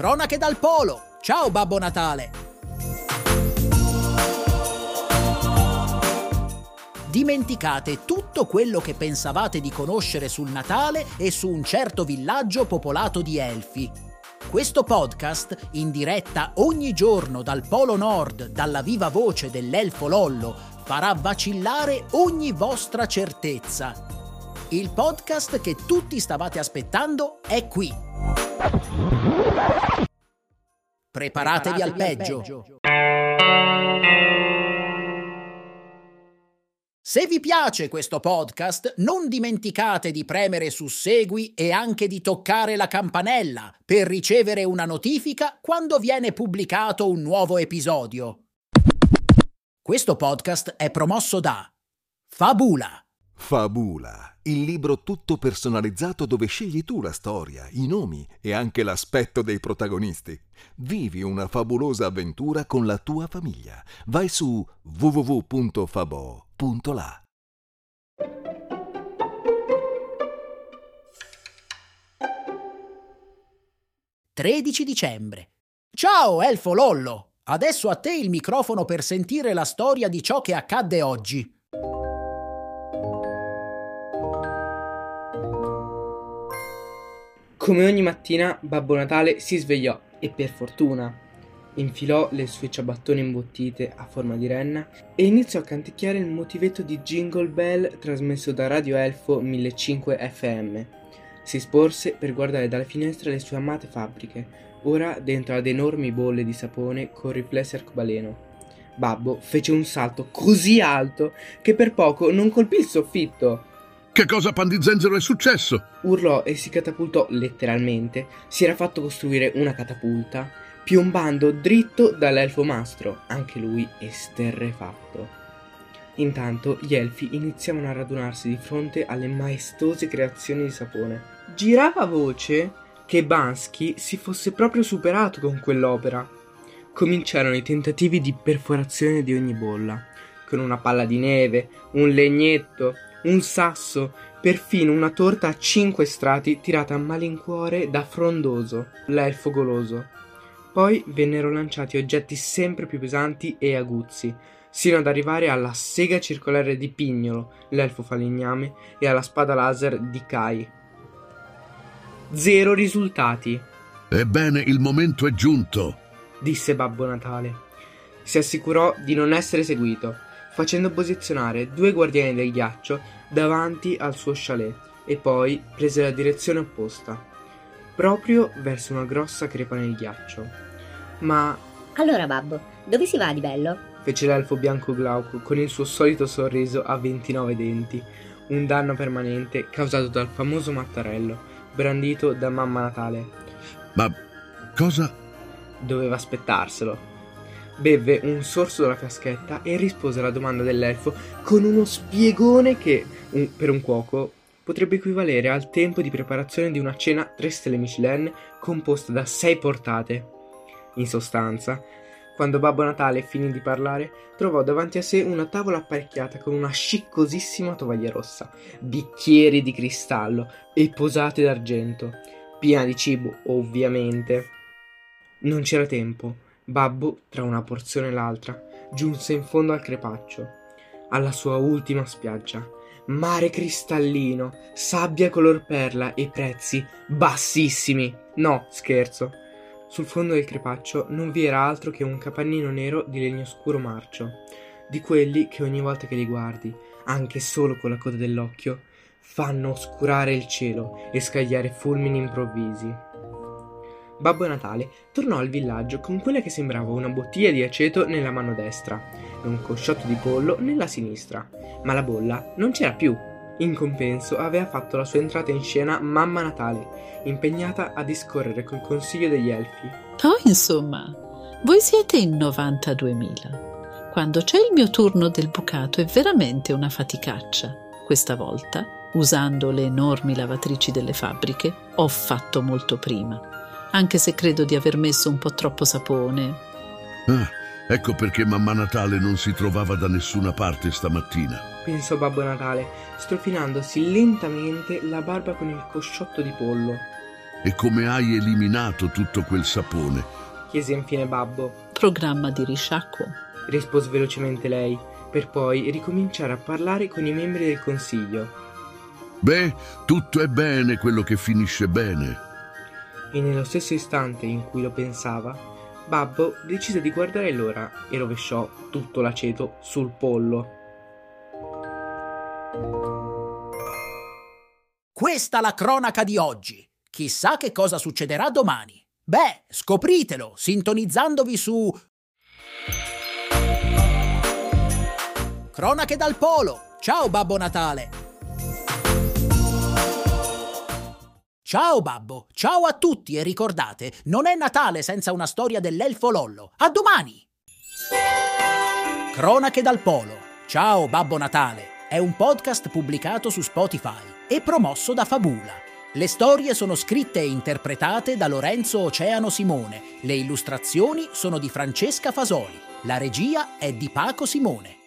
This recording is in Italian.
Cronache dal Polo. Ciao Babbo Natale. Dimenticate tutto quello che pensavate di conoscere sul Natale e su un certo villaggio popolato di elfi. Questo podcast, in diretta ogni giorno dal Polo Nord, dalla viva voce dell'elfo Lollo, farà vacillare ogni vostra certezza. Il podcast che tutti stavate aspettando è qui. Preparatevi al peggio. Se vi piace questo podcast, non dimenticate di premere su Segui e anche di toccare la campanella per ricevere una notifica quando viene pubblicato un nuovo episodio. Questo podcast è promosso da Fabula. Fabula, il libro tutto personalizzato dove scegli tu la storia, i nomi e anche l'aspetto dei protagonisti. Vivi una fabulosa avventura con la tua famiglia. Vai su www.fabo.la. «13 dicembre. Ciao, Elfo Lollo! Adesso a te il microfono per sentire la storia di ciò che accadde oggi. Come ogni mattina, Babbo Natale si svegliò e per fortuna infilò le sue ciabattone imbottite a forma di renna e iniziò a canticchiare il motivetto di Jingle Bell trasmesso da Radio Elfo 1005 FM. Si sporse per guardare dalle finestre le sue amate fabbriche, ora dentro ad enormi bolle di sapone con riflessi arcobaleno. Babbo fece un salto così alto che per poco non colpì il soffitto. Che cosa pan di zenzero è successo? Urlò e si catapultò letteralmente. Si era fatto costruire una catapulta, piombando dritto dall'elfo mastro, anche lui esterrefatto. Intanto gli elfi iniziavano a radunarsi di fronte alle maestose creazioni di sapone. Girava voce che Bansky si fosse proprio superato con quell'opera. Cominciarono i tentativi di perforazione di ogni bolla, con una palla di neve, un legnetto, un sasso, perfino una torta a cinque strati tirata a malincuore da Frondoso, l'elfo goloso. Poi vennero lanciati oggetti sempre più pesanti e aguzzi, sino ad arrivare alla sega circolare di Pignolo, l'elfo falegname, e alla spada laser di Kai. Zero risultati, Ebbene, il momento è giunto. disse Babbo Natale. Si assicurò di non essere seguito, facendo posizionare due guardiani del ghiaccio davanti al suo chalet e poi prese la direzione opposta, proprio verso una grossa crepa nel ghiaccio. Ma Allora, babbo, dove si va di bello? fece l'elfo bianco glauco con il suo solito sorriso a 29 denti, un danno permanente causato dal famoso mattarello brandito da mamma Natale. Ma cosa? Doveva aspettarselo. Bevve un sorso dalla fiaschetta e rispose alla domanda dell'elfo con uno spiegone che, un- per un cuoco, potrebbe equivalere al tempo di preparazione di una cena 3 stelle Michelin composta da 6 portate. In sostanza, quando Babbo Natale finì di parlare, trovò davanti a sé una tavola apparecchiata con una sciccosissima tovaglia rossa, bicchieri di cristallo e posate d'argento, piena di cibo, ovviamente. Non c'era tempo. Babbo, tra una porzione e l'altra, giunse in fondo al crepaccio, alla sua ultima spiaggia. Mare cristallino, sabbia color perla e prezzi bassissimi. No, scherzo. Sul fondo del crepaccio non vi era altro che un capannino nero di legno scuro marcio, di quelli che ogni volta che li guardi, anche solo con la coda dell'occhio, fanno oscurare il cielo e scagliare fulmini improvvisi. Babbo Natale tornò al villaggio con quella che sembrava una bottiglia di aceto nella mano destra e un cosciotto di pollo nella sinistra, ma la bolla non c'era più. In compenso aveva fatto la sua entrata in scena Mamma Natale, impegnata a discorrere col consiglio degli elfi. Oh, insomma, voi siete in 92.000. Quando c'è il mio turno del bucato è veramente una faticaccia. Questa volta, usando le enormi lavatrici delle fabbriche, ho fatto molto prima, anche se credo di aver messo un po' troppo sapone. Ah, ecco perché Mamma Natale non si trovava da nessuna parte stamattina. Pensò Babbo Natale, strofinandosi lentamente la barba con il cosciotto di pollo. E come hai eliminato tutto quel sapone? chiese infine Babbo. Programma di risciacquo. Rispose velocemente lei, per poi ricominciare a parlare con i membri del consiglio. Beh, tutto è bene quello che finisce bene. E nello stesso istante in cui lo pensava, Babbo decise di guardare l'ora e rovesciò tutto l'aceto sul pollo. Questa la cronaca di oggi. Chissà che cosa succederà domani. Beh, scopritelo sintonizzandovi su Cronache dal Polo. Ciao Babbo Natale. Ciao Babbo, ciao a tutti e ricordate, non è Natale senza una storia dell'elfo Lollo. A domani! Cronache dal Polo. Ciao Babbo Natale. È un podcast pubblicato su Spotify e promosso da Fabula. Le storie sono scritte e interpretate da Lorenzo Oceano Simone. Le illustrazioni sono di Francesca Fasoli. La regia è di Paco Simone.